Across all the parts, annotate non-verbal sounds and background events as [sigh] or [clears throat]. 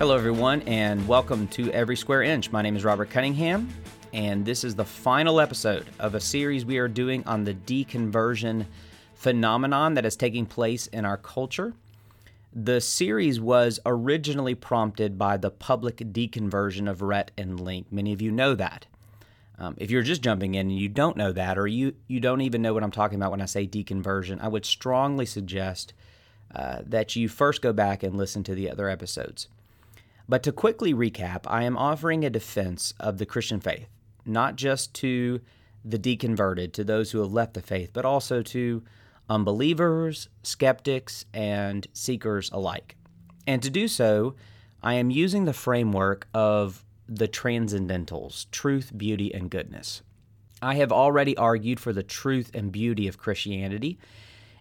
Hello, everyone, and welcome to Every Square Inch. My name is Robert Cunningham, and this is the final episode of a series we are doing on the deconversion phenomenon that is taking place in our culture. The series was originally prompted by the public deconversion of Rhett and Link. Many of you know that. Um, if you're just jumping in and you don't know that, or you, you don't even know what I'm talking about when I say deconversion, I would strongly suggest uh, that you first go back and listen to the other episodes. But to quickly recap, I am offering a defense of the Christian faith, not just to the deconverted, to those who have left the faith, but also to unbelievers, skeptics, and seekers alike. And to do so, I am using the framework of the transcendentals truth, beauty, and goodness. I have already argued for the truth and beauty of Christianity,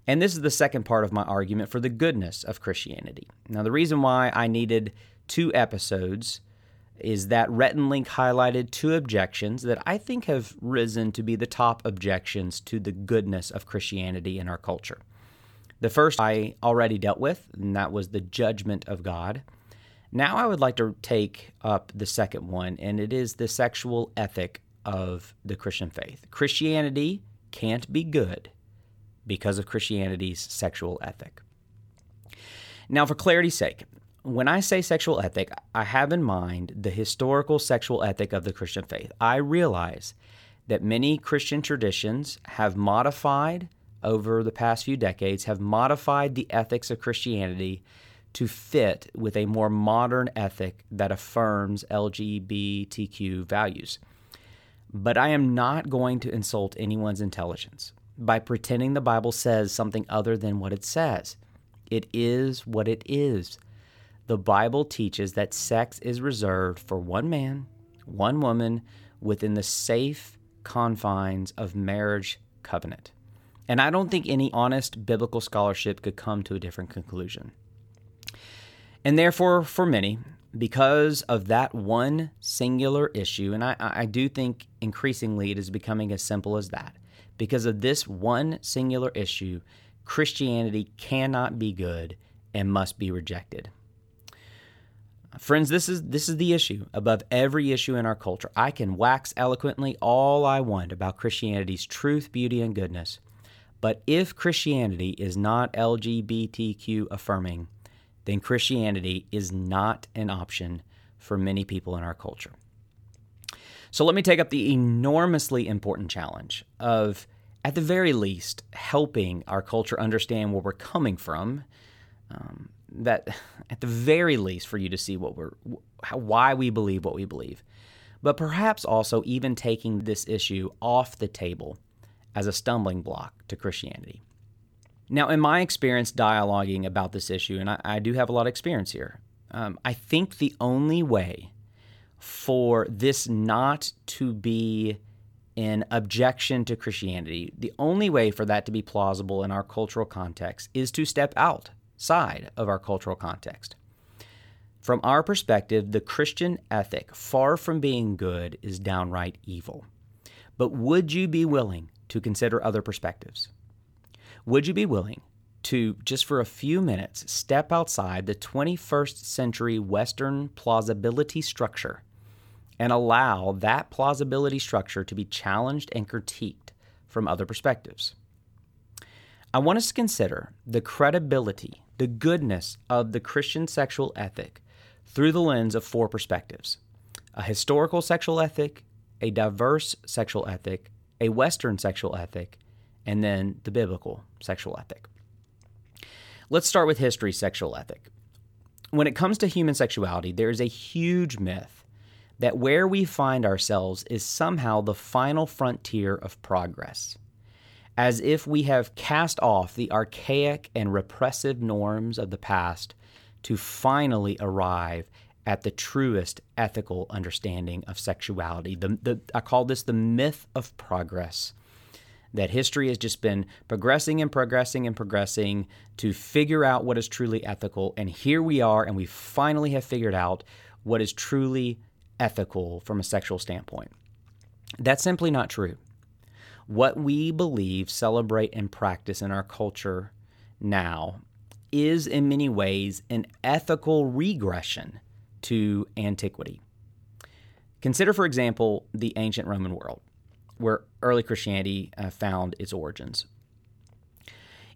and this is the second part of my argument for the goodness of Christianity. Now, the reason why I needed two episodes is that Rhett and Link highlighted two objections that I think have risen to be the top objections to the goodness of Christianity in our culture. The first I already dealt with, and that was the judgment of God. Now I would like to take up the second one, and it is the sexual ethic of the Christian faith. Christianity can't be good because of Christianity's sexual ethic. Now, for clarity's sake, when I say sexual ethic, I have in mind the historical sexual ethic of the Christian faith. I realize that many Christian traditions have modified over the past few decades, have modified the ethics of Christianity to fit with a more modern ethic that affirms LGBTQ values. But I am not going to insult anyone's intelligence by pretending the Bible says something other than what it says. It is what it is the Bible teaches that sex is reserved for one man, one woman, within the safe confines of marriage covenant. And I don't think any honest biblical scholarship could come to a different conclusion. And therefore, for many, because of that one singular issue, and I, I do think increasingly it is becoming as simple as that, because of this one singular issue, Christianity cannot be good and must be rejected. Friends, this is this is the issue above every issue in our culture. I can wax eloquently all I want about Christianity's truth, beauty, and goodness. But if Christianity is not LGBTQ affirming, then Christianity is not an option for many people in our culture. So let me take up the enormously important challenge of, at the very least, helping our culture understand where we're coming from. Um, that at the very least for you to see what we're how, why we believe what we believe but perhaps also even taking this issue off the table as a stumbling block to Christianity. Now, in my experience dialoguing about this issue, and I, I do have a lot of experience here, um, I think the only way for this not to be an objection to Christianity, the only way for that to be plausible in our cultural context is to step out side of our cultural context. From our perspective, the Christian ethic, far from being good, is downright evil. But would you be willing to consider other perspectives? Would you be willing to, just for a few minutes, step outside the 21st century Western plausibility structure and allow that plausibility structure to be challenged and critiqued from other perspectives? I want us to consider the credibility the goodness of the Christian sexual ethic through the lens of four perspectives a historical sexual ethic, a diverse sexual ethic, a Western sexual ethic, and then the biblical sexual ethic. Let's start with history sexual ethic. When it comes to human sexuality, there is a huge myth that where we find ourselves is somehow the final frontier of progress as if we have cast off the archaic and repressive norms of the past to finally arrive at the truest ethical understanding of sexuality. The, the, I call this the myth of progress. That history has just been progressing and progressing and progressing to figure out what is truly ethical. And here we are, and we finally have figured out what is truly ethical from a sexual standpoint. That's simply not true what we believe, celebrate, and practice in our culture now is in many ways an ethical regression to antiquity. Consider, for example, the ancient Roman world, where early Christianity uh, found its origins.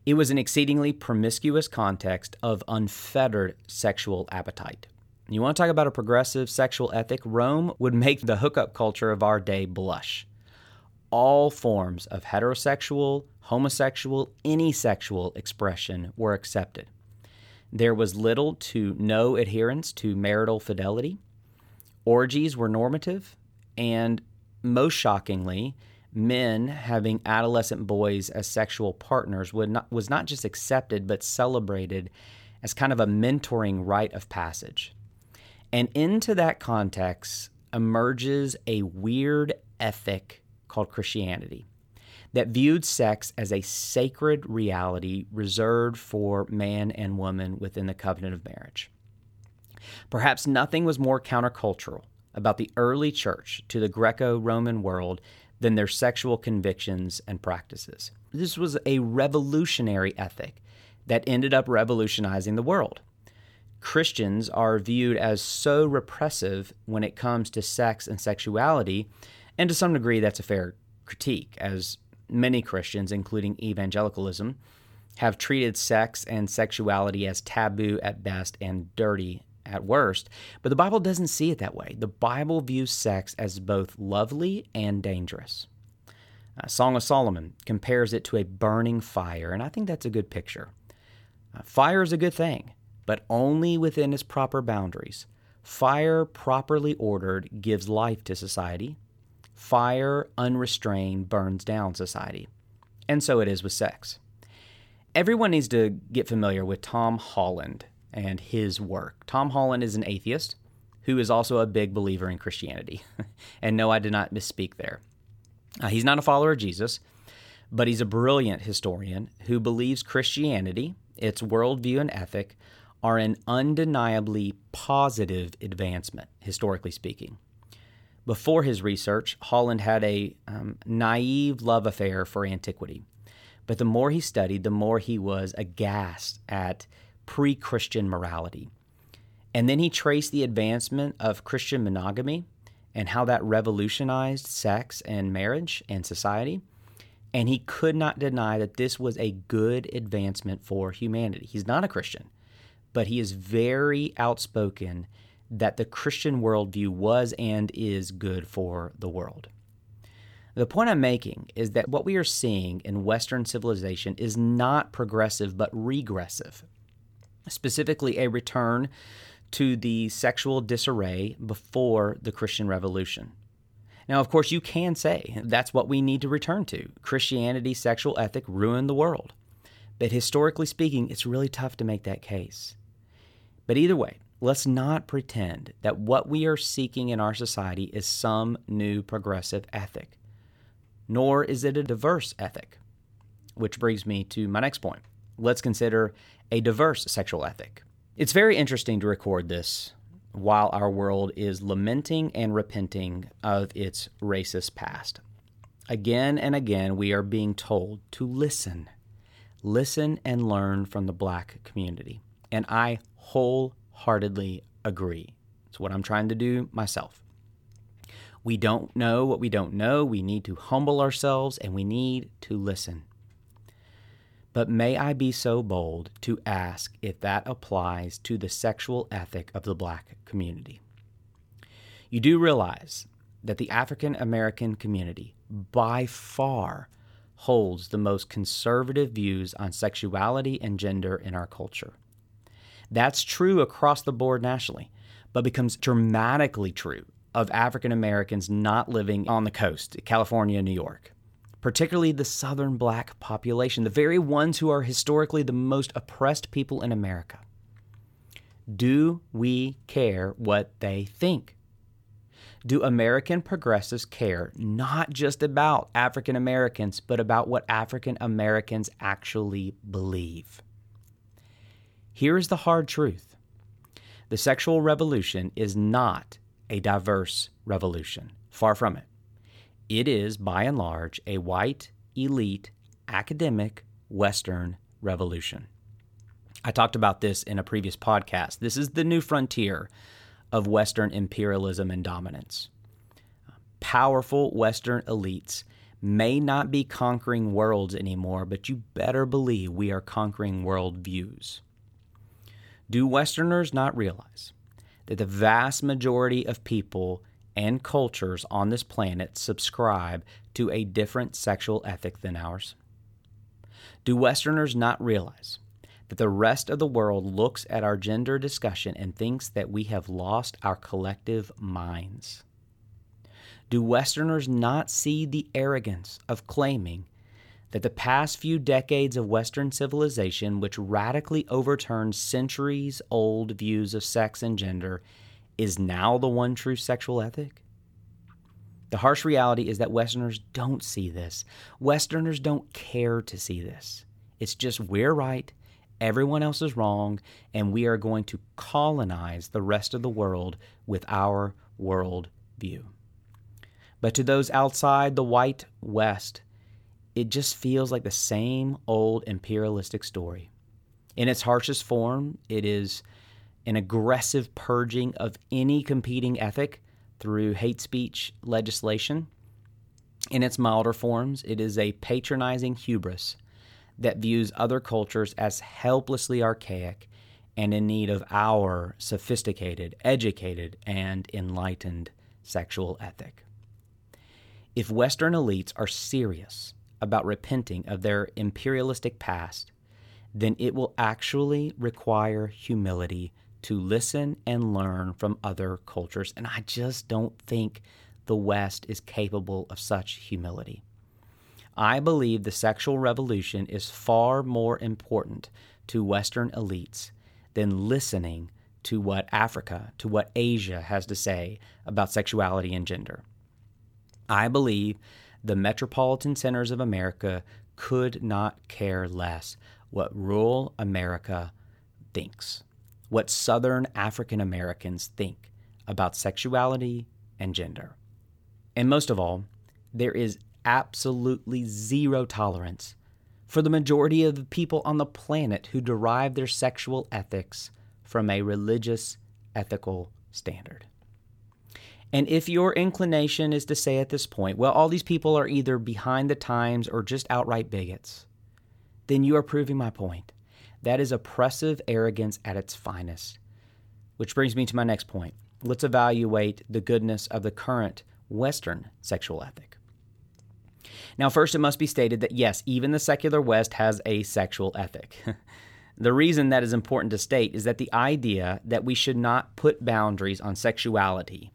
It was an exceedingly promiscuous context of unfettered sexual appetite. You want to talk about a progressive sexual ethic? Rome would make the hookup culture of our day blush. All forms of heterosexual, homosexual, any sexual expression were accepted. There was little to no adherence to marital fidelity. Orgies were normative, and most shockingly, men having adolescent boys as sexual partners not, was not just accepted but celebrated as kind of a mentoring rite of passage. And into that context emerges a weird ethic called Christianity that viewed sex as a sacred reality reserved for man and woman within the covenant of marriage. Perhaps nothing was more countercultural about the early church to the Greco Roman world than their sexual convictions and practices. This was a revolutionary ethic that ended up revolutionizing the world. Christians are viewed as so repressive when it comes to sex and sexuality, and to some degree, that's a fair critique, as many Christians, including evangelicalism, have treated sex and sexuality as taboo at best and dirty at worst, but the Bible doesn't see it that way. The Bible views sex as both lovely and dangerous. Uh, Song of Solomon compares it to a burning fire, and I think that's a good picture. Uh, fire is a good thing, but only within its proper boundaries. Fire, properly ordered, gives life to society. Fire, unrestrained, burns down society. And so it is with sex. Everyone needs to get familiar with Tom Holland and his work. Tom Holland is an atheist who is also a big believer in Christianity. [laughs] and no, I did not misspeak there. Uh, he's not a follower of Jesus, but he's a brilliant historian who believes Christianity, its worldview and ethic, are an undeniably positive advancement, historically speaking. Before his research, Holland had a um, naive love affair for antiquity. But the more he studied, the more he was aghast at pre Christian morality. And then he traced the advancement of Christian monogamy and how that revolutionized sex and marriage and society. And he could not deny that this was a good advancement for humanity. He's not a Christian, but he is very outspoken that the Christian worldview was and is good for the world. The point I'm making is that what we are seeing in Western civilization is not progressive but regressive specifically a return to the sexual disarray before the Christian Revolution. Now, of course, you can say that's what we need to return to. Christianity, sexual ethic ruined the world. But historically speaking, it's really tough to make that case. But either way, let's not pretend that what we are seeking in our society is some new progressive ethic, nor is it a diverse ethic. Which brings me to my next point. Let's consider a diverse sexual ethic. It's very interesting to record this while our world is lamenting and repenting of its racist past. Again and again, we are being told to listen. Listen and learn from the black community. And I wholeheartedly agree. It's what I'm trying to do myself. We don't know what we don't know. We need to humble ourselves and we need to listen. But may I be so bold to ask if that applies to the sexual ethic of the black community? You do realize that the African American community, by far, holds the most conservative views on sexuality and gender in our culture. That's true across the board nationally, but becomes dramatically true of African Americans not living on the coast, California, New York particularly the southern black population, the very ones who are historically the most oppressed people in America. Do we care what they think? Do American progressives care not just about African Americans, but about what African Americans actually believe? Here is the hard truth the sexual revolution is not a diverse revolution. Far from it. It is, by and large, a white, elite, academic, Western revolution. I talked about this in a previous podcast. This is the new frontier of Western imperialism and dominance. Powerful Western elites may not be conquering worlds anymore, but you better believe we are conquering world views. Do Westerners not realize that the vast majority of people and cultures on this planet subscribe to a different sexual ethic than ours? Do Westerners not realize that the rest of the world looks at our gender discussion and thinks that we have lost our collective minds? Do Westerners not see the arrogance of claiming that the past few decades of Western civilization, which radically overturned centuries old views of sex and gender, is now the one true sexual ethic? The harsh reality is that Westerners don't see this. Westerners don't care to see this. It's just we're right, everyone else is wrong, and we are going to colonize the rest of the world with our world view. But to those outside the white West, it just feels like the same old imperialistic story. In its harshest form, it is an aggressive purging of any competing ethic through hate speech legislation. In its milder forms, it is a patronizing hubris that views other cultures as helplessly archaic and in need of our sophisticated, educated, and enlightened sexual ethic. If Western elites are serious about repenting of their imperialistic past, then it will actually require humility to listen and learn from other cultures. And I just don't think the West is capable of such humility. I believe the sexual revolution is far more important to Western elites than listening to what Africa, to what Asia has to say about sexuality and gender. I believe the metropolitan centers of America could not care less what rural America thinks, what Southern African Americans think about sexuality and gender. And most of all, there is absolutely zero tolerance for the majority of the people on the planet who derive their sexual ethics from a religious ethical standard. And if your inclination is to say at this point, well, all these people are either behind the times or just outright bigots, then you are proving my point. That is oppressive arrogance at its finest. Which brings me to my next point. Let's evaluate the goodness of the current Western sexual ethic. Now, first, it must be stated that yes, even the secular West has a sexual ethic. [laughs] the reason that is important to state is that the idea that we should not put boundaries on sexuality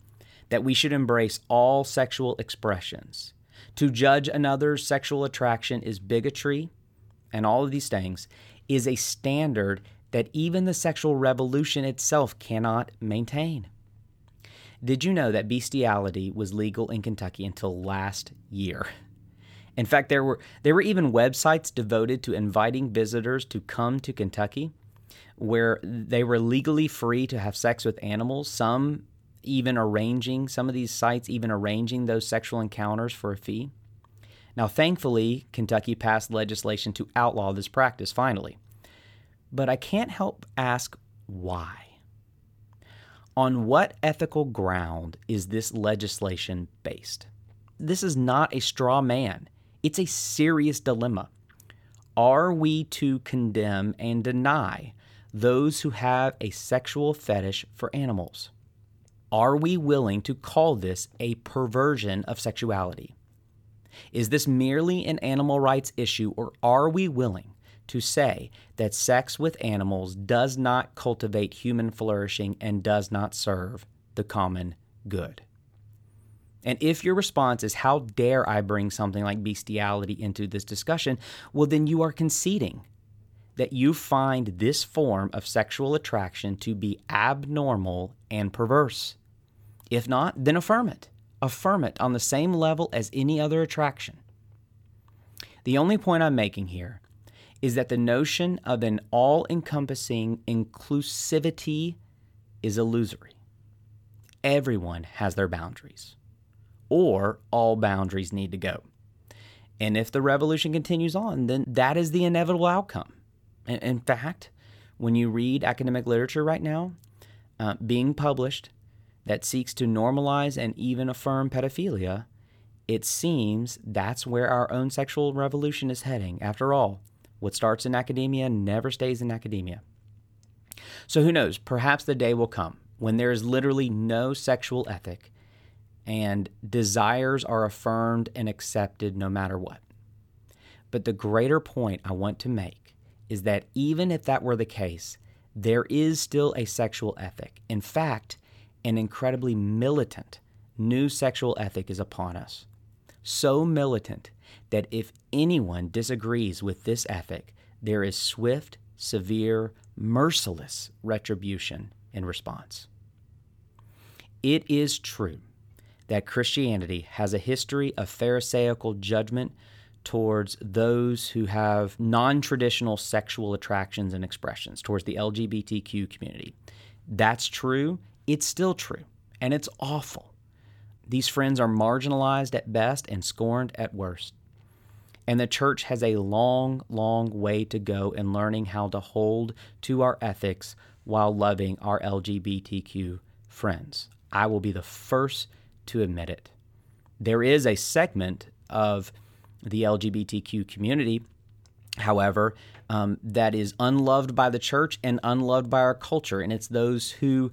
that we should embrace all sexual expressions. To judge another's sexual attraction is bigotry, and all of these things is a standard that even the sexual revolution itself cannot maintain. Did you know that bestiality was legal in Kentucky until last year? In fact, there were there were even websites devoted to inviting visitors to come to Kentucky where they were legally free to have sex with animals, some even arranging, some of these sites even arranging those sexual encounters for a fee. Now, thankfully, Kentucky passed legislation to outlaw this practice finally. But I can't help ask why. On what ethical ground is this legislation based? This is not a straw man, it's a serious dilemma. Are we to condemn and deny those who have a sexual fetish for animals? Are we willing to call this a perversion of sexuality? Is this merely an animal rights issue, or are we willing to say that sex with animals does not cultivate human flourishing and does not serve the common good? And if your response is, How dare I bring something like bestiality into this discussion? Well, then you are conceding that you find this form of sexual attraction to be abnormal and perverse. If not, then affirm it. Affirm it on the same level as any other attraction. The only point I'm making here is that the notion of an all encompassing inclusivity is illusory. Everyone has their boundaries, or all boundaries need to go. And if the revolution continues on, then that is the inevitable outcome. In fact, when you read academic literature right now, uh, being published that seeks to normalize and even affirm pedophilia, it seems that's where our own sexual revolution is heading. After all, what starts in academia never stays in academia. So who knows? Perhaps the day will come when there is literally no sexual ethic and desires are affirmed and accepted no matter what. But the greater point I want to make is that even if that were the case, there is still a sexual ethic. In fact, an incredibly militant new sexual ethic is upon us. So militant that if anyone disagrees with this ethic, there is swift, severe, merciless retribution in response. It is true that Christianity has a history of Pharisaical judgment towards those who have non traditional sexual attractions and expressions, towards the LGBTQ community. That's true. It's still true. And it's awful. These friends are marginalized at best and scorned at worst. And the church has a long, long way to go in learning how to hold to our ethics while loving our LGBTQ friends. I will be the first to admit it. There is a segment of the LGBTQ community, however, um, that is unloved by the church and unloved by our culture, and it's those who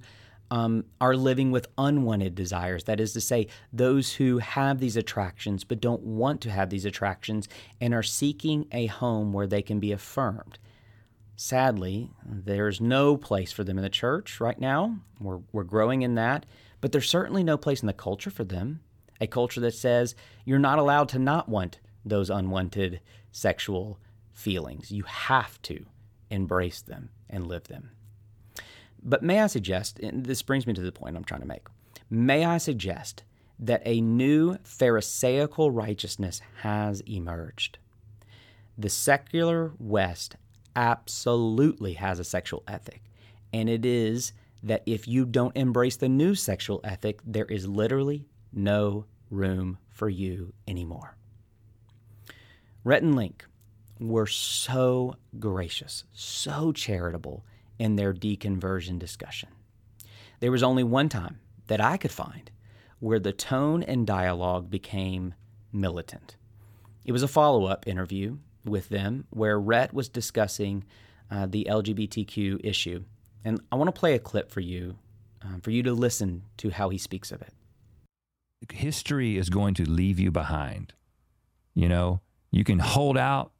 um, are living with unwanted desires. That is to say, those who have these attractions but don't want to have these attractions and are seeking a home where they can be affirmed. Sadly, there's no place for them in the church right now. We're, we're growing in that. But there's certainly no place in the culture for them, a culture that says you're not allowed to not want those unwanted sexual feelings. You have to embrace them and live them. But may I suggest, and this brings me to the point I'm trying to make, may I suggest that a new Pharisaical righteousness has emerged. The secular West absolutely has a sexual ethic, and it is that if you don't embrace the new sexual ethic, there is literally no room for you anymore. Rhett and Link were so gracious, so charitable in their deconversion discussion. There was only one time that I could find where the tone and dialogue became militant. It was a follow up interview with them where Rhett was discussing uh, the LGBTQ issue and I want to play a clip for you, um, for you to listen to how he speaks of it. History is going to leave you behind. You know, you can hold out,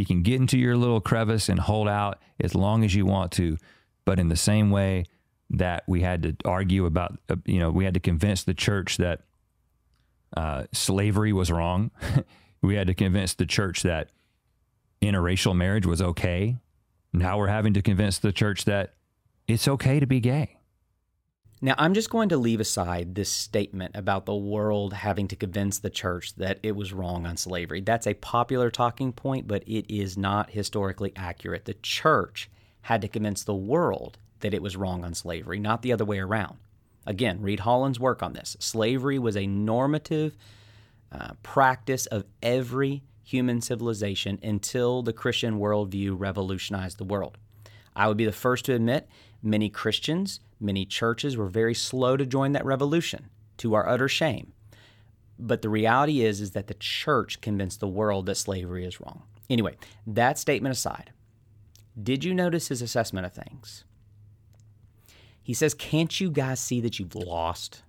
you can get into your little crevice and hold out as long as you want to. But in the same way that we had to argue about, uh, you know, we had to convince the church that uh, slavery was wrong, [laughs] we had to convince the church that interracial marriage was okay. Now we're having to convince the church that it's okay to be gay. Now, I'm just going to leave aside this statement about the world having to convince the church that it was wrong on slavery. That's a popular talking point, but it is not historically accurate. The church had to convince the world that it was wrong on slavery, not the other way around. Again, read Holland's work on this. Slavery was a normative uh, practice of every human civilization until the Christian worldview revolutionized the world. I would be the first to admit Many Christians, many churches were very slow to join that revolution, to our utter shame. But the reality is is that the church convinced the world that slavery is wrong. Anyway, that statement aside, did you notice his assessment of things? He says, Can't you guys see that you've lost?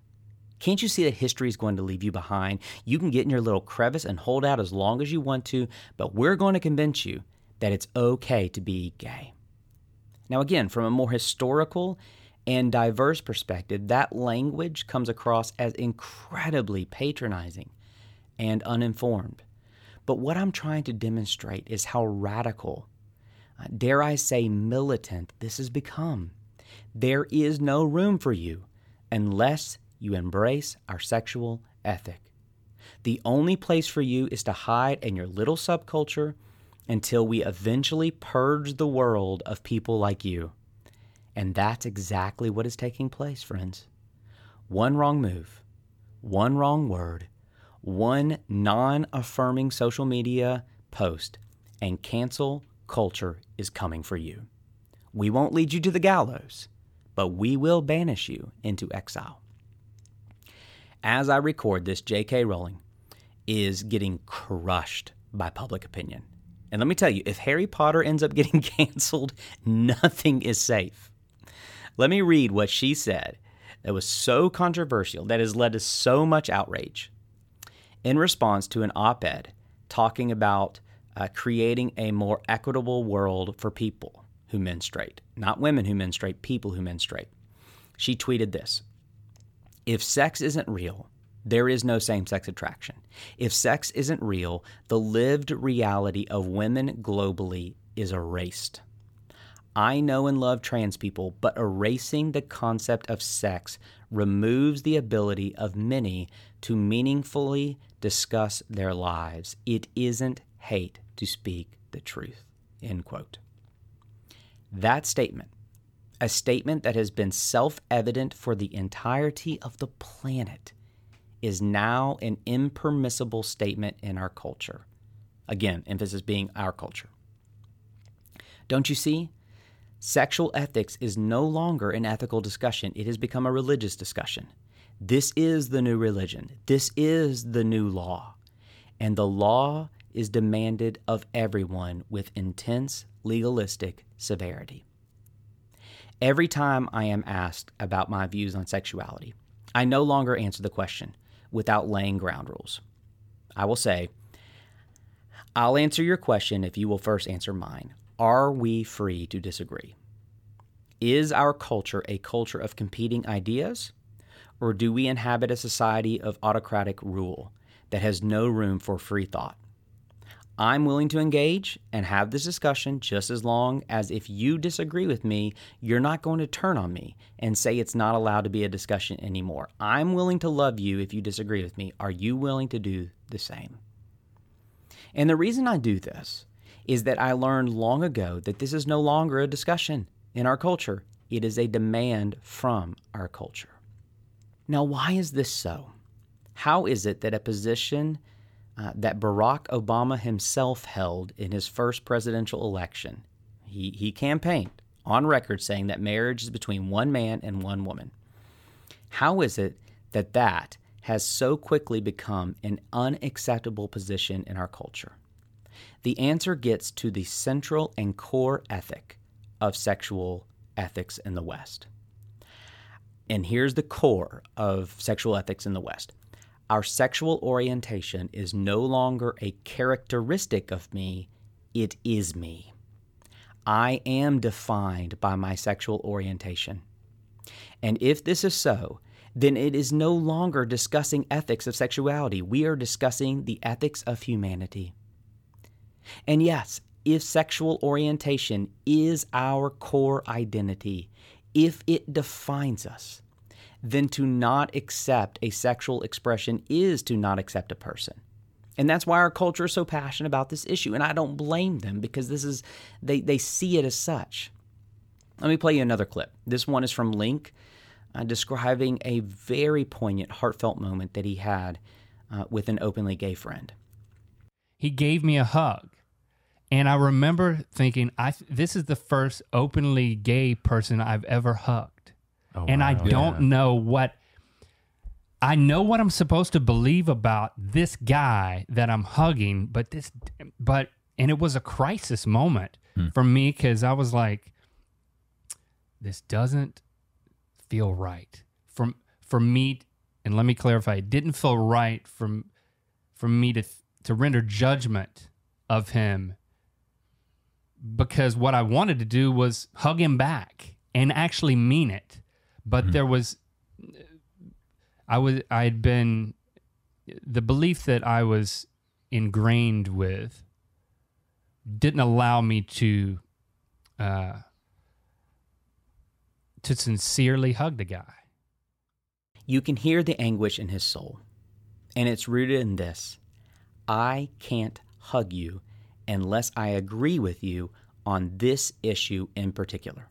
Can't you see that history is going to leave you behind? You can get in your little crevice and hold out as long as you want to, but we're going to convince you that it's okay to be gay. Now, again, from a more historical and diverse perspective, that language comes across as incredibly patronizing and uninformed. But what I'm trying to demonstrate is how radical, uh, dare I say militant, this has become. There is no room for you unless you embrace our sexual ethic. The only place for you is to hide in your little subculture until we eventually purge the world of people like you. And that's exactly what is taking place, friends. One wrong move, one wrong word, one non affirming social media post, and cancel culture is coming for you. We won't lead you to the gallows, but we will banish you into exile. As I record this, J.K. Rowling is getting crushed by public opinion. And let me tell you, if Harry Potter ends up getting [laughs] canceled, nothing is safe. Let me read what she said that was so controversial that has led to so much outrage. In response to an op ed talking about uh, creating a more equitable world for people who menstruate, not women who menstruate, people who menstruate, she tweeted this If sex isn't real, there is no same sex attraction. If sex isn't real, the lived reality of women globally is erased. I know and love trans people, but erasing the concept of sex removes the ability of many to meaningfully discuss their lives. It isn't hate to speak the truth. End quote. That statement, a statement that has been self evident for the entirety of the planet, is now an impermissible statement in our culture. Again, emphasis being our culture. Don't you see? Sexual ethics is no longer an ethical discussion, it has become a religious discussion. This is the new religion, this is the new law. And the law is demanded of everyone with intense legalistic severity. Every time I am asked about my views on sexuality, I no longer answer the question without laying ground rules. I will say, I'll answer your question if you will first answer mine. Are we free to disagree? Is our culture a culture of competing ideas? Or do we inhabit a society of autocratic rule that has no room for free thought? I'm willing to engage and have this discussion just as long as if you disagree with me, you're not going to turn on me and say it's not allowed to be a discussion anymore. I'm willing to love you if you disagree with me. Are you willing to do the same? And the reason I do this is that I learned long ago that this is no longer a discussion in our culture, it is a demand from our culture. Now, why is this so? How is it that a position uh, that Barack Obama himself held in his first presidential election, he, he campaigned on record saying that marriage is between one man and one woman. How is it that that has so quickly become an unacceptable position in our culture? The answer gets to the central and core ethic of sexual ethics in the West. And here's the core of sexual ethics in the West our sexual orientation is no longer a characteristic of me, it is me. I am defined by my sexual orientation. And if this is so, then it is no longer discussing ethics of sexuality. We are discussing the ethics of humanity. And yes, if sexual orientation is our core identity, if it defines us, then to not accept a sexual expression is to not accept a person. And that's why our culture is so passionate about this issue. And I don't blame them because this is they, they see it as such. Let me play you another clip. This one is from Link, uh, describing a very poignant, heartfelt moment that he had uh, with an openly gay friend. He gave me a hug and I remember thinking, I this is the first openly gay person I've ever hugged, oh, and wow. I don't yeah. know what. I know what I'm supposed to believe about this guy that I'm hugging, but this, but and it was a crisis moment hmm. for me because I was like, this doesn't feel right from for me. And let me clarify, it didn't feel right from for me to to render judgment of him because what I wanted to do was hug him back and actually mean it. But mm-hmm. there was, I was, I had been, the belief that I was ingrained with didn't allow me to, uh, to sincerely hug the guy. You can hear the anguish in his soul, and it's rooted in this I can't hug you unless I agree with you on this issue in particular.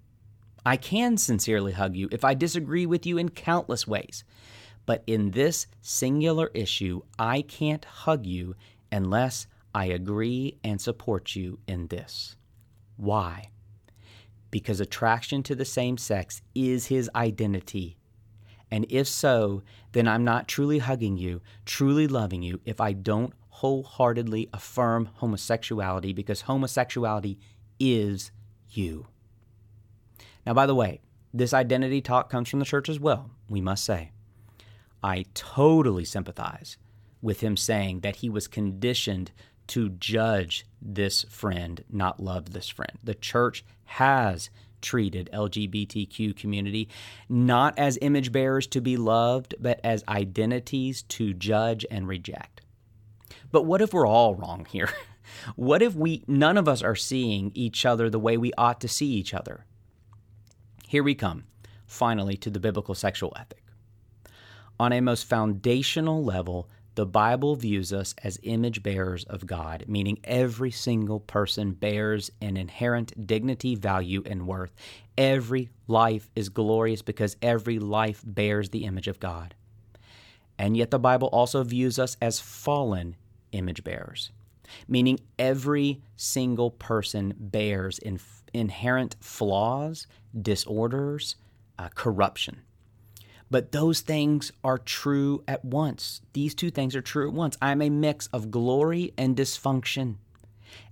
I can sincerely hug you if I disagree with you in countless ways, but in this singular issue, I can't hug you unless I agree and support you in this. Why? Because attraction to the same sex is his identity, And if so, then I'm not truly hugging you, truly loving you, if I don't wholeheartedly affirm homosexuality because homosexuality is you. Now, by the way, this identity talk comes from the church as well, we must say. I totally sympathize with him saying that he was conditioned to judge this friend, not love this friend. The church has treated LGBTQ community not as image bearers to be loved, but as identities to judge and reject. But what if we're all wrong here? [laughs] What if we none of us are seeing each other the way we ought to see each other? Here we come, finally, to the biblical sexual ethic. On a most foundational level, the Bible views us as image bearers of God, meaning every single person bears an inherent dignity, value, and worth. Every life is glorious because every life bears the image of God. And yet, the Bible also views us as fallen image bearers, meaning every single person bears in, inherent flaws, disorders, uh, corruption. But those things are true at once. These two things are true at once. I'm a mix of glory and dysfunction.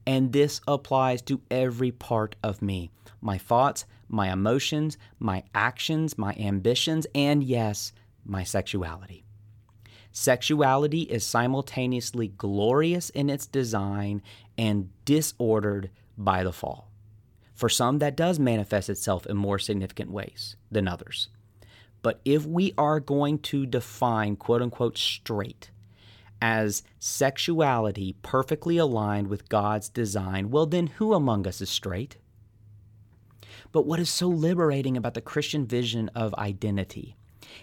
And this applies to every part of me my thoughts, my emotions, my actions, my ambitions, and yes, my sexuality. Sexuality is simultaneously glorious in its design and disordered by the fall. For some, that does manifest itself in more significant ways than others. But if we are going to define quote unquote straight as sexuality perfectly aligned with God's design, well, then who among us is straight? But what is so liberating about the Christian vision of identity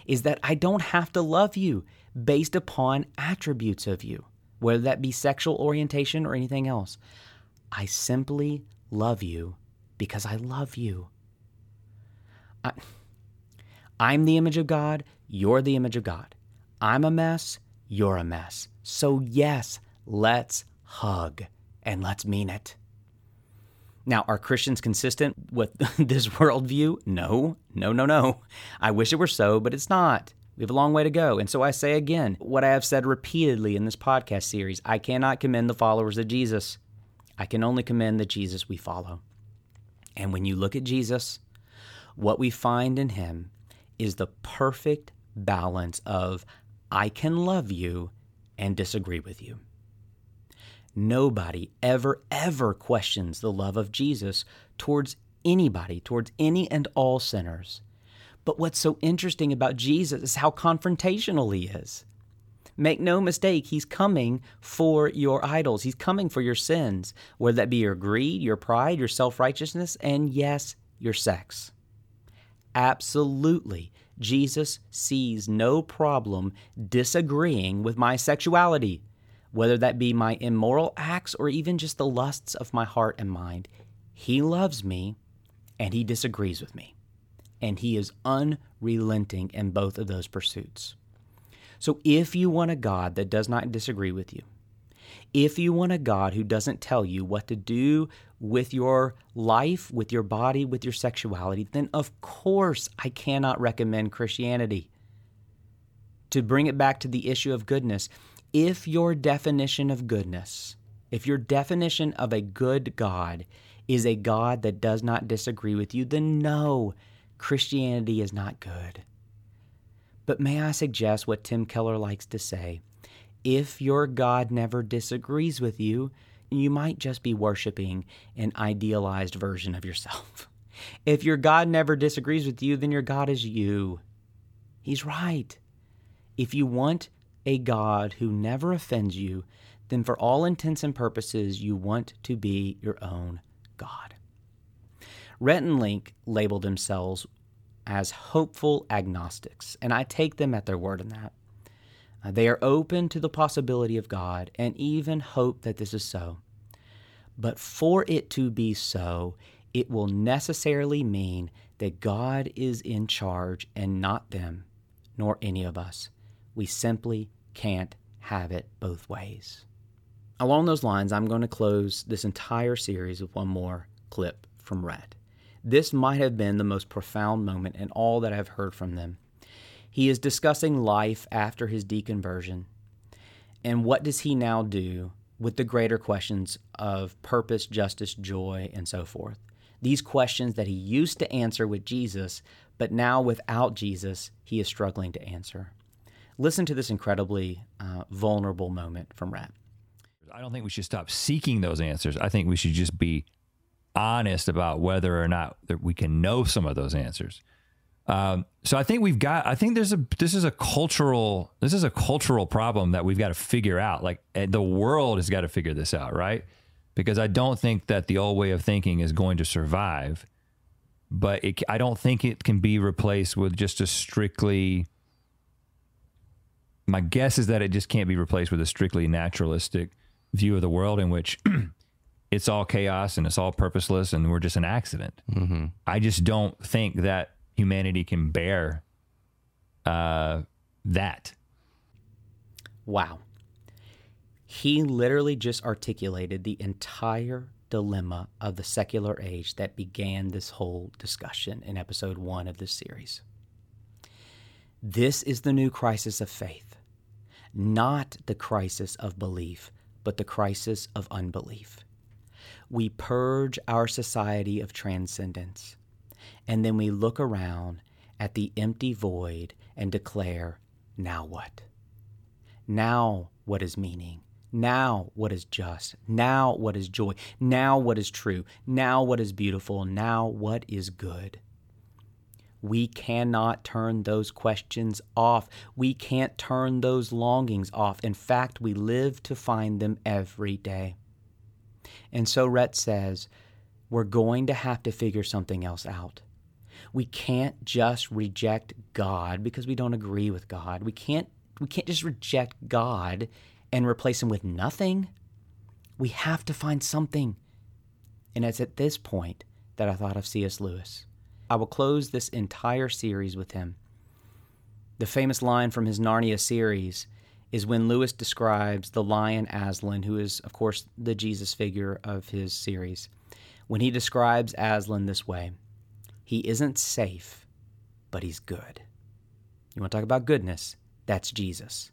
is that I don't have to love you based upon attributes of you, whether that be sexual orientation or anything else. I simply love you because I love you. I, I'm the image of God, you're the image of God. I'm a mess, you're a mess. So, yes, let's hug and let's mean it. Now, are Christians consistent with [laughs] this worldview? No, no, no, no. I wish it were so, but it's not. We have a long way to go. And so I say again what I have said repeatedly in this podcast series I cannot commend the followers of Jesus. I can only commend the Jesus we follow. And when you look at Jesus, what we find in him is the perfect balance of I can love you and disagree with you. Nobody ever, ever questions the love of Jesus towards anybody, towards any and all sinners. But what's so interesting about Jesus is how confrontational he is. Make no mistake, he's coming for your idols. He's coming for your sins, whether that be your greed, your pride, your self righteousness, and yes, your sex. Absolutely. Jesus sees no problem disagreeing with my sexuality, whether that be my immoral acts or even just the lusts of my heart and mind. He loves me and he disagrees with me. And he is unrelenting in both of those pursuits. So if you want a God that does not disagree with you, if you want a God who doesn't tell you what to do with your life, with your body, with your sexuality, then of course I cannot recommend Christianity. To bring it back to the issue of goodness, if your definition of goodness, if your definition of a good God is a God that does not disagree with you, then no, Christianity is not good. But may I suggest what Tim Keller likes to say? If your God never disagrees with you, you might just be worshiping an idealized version of yourself. [laughs] If your God never disagrees with you, then your God is you. He's right. If you want a God who never offends you, then for all intents and purposes, you want to be your own God. Rhett and Link labeled themselves as hopeful agnostics, and I take them at their word in that. Uh, they are open to the possibility of God and even hope that this is so. But for it to be so, it will necessarily mean that God is in charge and not them, nor any of us. We simply can't have it both ways. Along those lines, I'm going to close this entire series with one more clip from Rhett. This might have been the most profound moment in all that I've heard from them. He is discussing life after his deconversion. And what does he now do with the greater questions of purpose, justice, joy, and so forth? These questions that he used to answer with Jesus, but now without Jesus, he is struggling to answer. Listen to this incredibly uh, vulnerable moment from Rhett. I don't think we should stop seeking those answers. I think we should just be honest about whether or not we can know some of those answers. Um, so I think we've got. I think there's a. This is a cultural. This is a cultural problem that we've got to figure out. Like eh, the world has got to figure this out, right? Because I don't think that the old way of thinking is going to survive. But it, I don't think it can be replaced with just a strictly. My guess is that it just can't be replaced with a strictly naturalistic view of the world in which [clears throat] it's all chaos and it's all purposeless and we're just an accident. Mm-hmm. I just don't think that humanity can bear uh, that. Wow. He literally just articulated the entire dilemma of the secular age that began this whole discussion in episode one of this series. This is the new crisis of faith, not the crisis of belief, but the crisis of unbelief. We purge our society of transcendence, and then we look around at the empty void and declare, now what? Now what is meaning? Now what is just? Now what is joy? Now what is true? Now what is beautiful? Now what is good? We cannot turn those questions off. We can't turn those longings off. In fact, we live to find them every day. And so Rhett says, we're going to have to figure something else out. We can't just reject God because we don't agree with God. We can't we can't just reject God and replace him with nothing. We have to find something. And it's at this point that I thought of C.S. Lewis. I will close this entire series with him. The famous line from his Narnia series is when Lewis describes the lion Aslan, who is, of course, the Jesus figure of his series. When he describes Aslan this way, he isn't safe, but he's good. You want to talk about goodness? That's Jesus.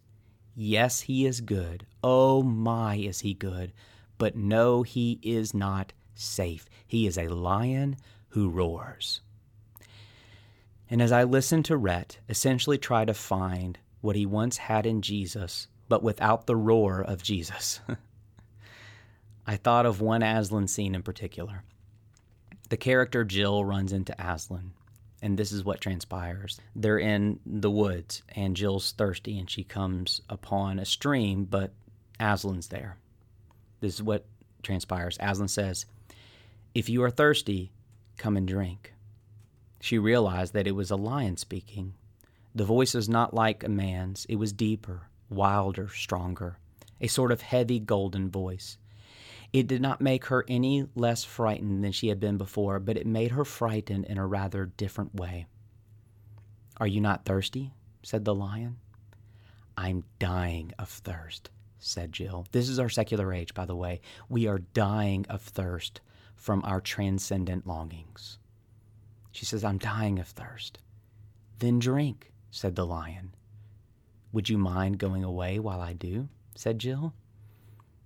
Yes, he is good. Oh my, is he good. But no, he is not safe. He is a lion who roars. And as I listened to Rhett essentially try to find what he once had in Jesus, but without the roar of Jesus, [laughs] I thought of one Aslan scene in particular. The character Jill runs into Aslan, and this is what transpires. They're in the woods, and Jill's thirsty, and she comes upon a stream, but Aslan's there. This is what transpires. Aslan says, If you are thirsty, come and drink. She realized that it was a lion speaking. The voice was not like a man's, it was deeper, wilder, stronger, a sort of heavy golden voice. It did not make her any less frightened than she had been before, but it made her frightened in a rather different way. Are you not thirsty? said the lion. I'm dying of thirst, said Jill. This is our secular age, by the way. We are dying of thirst from our transcendent longings. She says, I'm dying of thirst. Then drink, said the lion. Would you mind going away while I do? said Jill.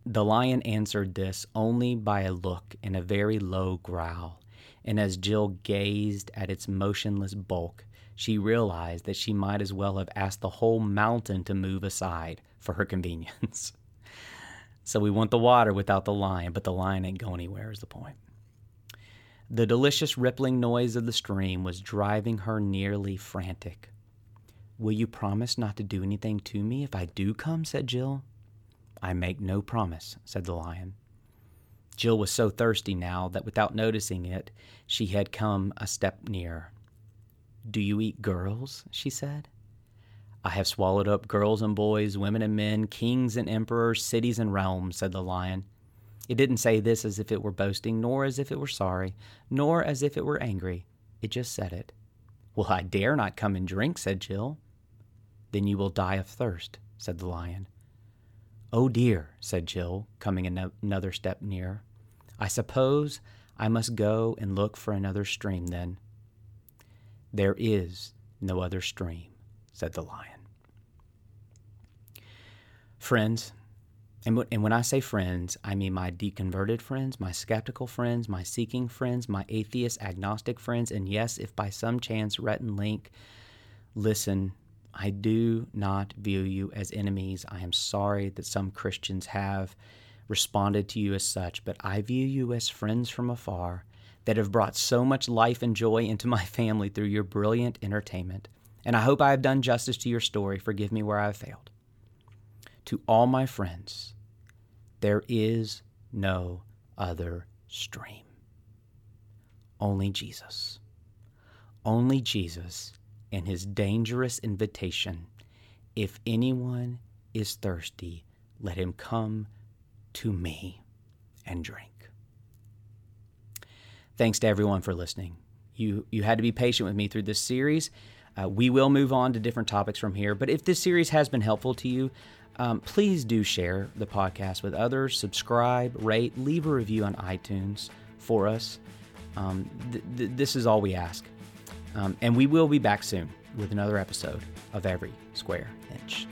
The lion answered this only by a look and a very low growl, and as Jill gazed at its motionless bulk, she realized that she might as well have asked the whole mountain to move aside for her convenience. [laughs] so we want the water without the lion, but the lion ain't going anywhere, is the point. The delicious rippling noise of the stream was driving her nearly frantic. Will you promise not to do anything to me if I do come? said Jill. I make no promise, said the lion. Jill was so thirsty now that without noticing it, she had come a step nearer. Do you eat girls? she said. I have swallowed up girls and boys, women and men, kings and emperors, cities and realms, said the lion. It didn't say this as if it were boasting, nor as if it were sorry, nor as if it were angry. It just said it. Well, I dare not come and drink, said Jill. Then you will die of thirst, said the lion. Oh dear, said Jill, coming another step nearer. I suppose I must go and look for another stream then. There is no other stream, said the lion. Friends, and, and when I say friends, I mean my deconverted friends, my skeptical friends, my seeking friends, my atheist, agnostic friends, and yes, if by some chance Rhett and Link listen, I do not view you as enemies. I am sorry that some Christians have responded to you as such, but I view you as friends from afar that have brought so much life and joy into my [laughs] family through your brilliant entertainment. And I hope I have done justice to your story. Forgive me where I have failed. To all my friends, there is no other stream. Only Jesus. Only Jesus and his dangerous invitation if anyone is thirsty, let him come to me and drink. Thanks to everyone for listening. You, you had to be patient with me through this series. Uh, we will move on to different topics from here, but if this series has been helpful to you, um, please do share the podcast with others, subscribe, rate, leave a review on iTunes for us. Um, th- th- this is all we ask. Um, and we will be back soon with another episode of Every Square Inch.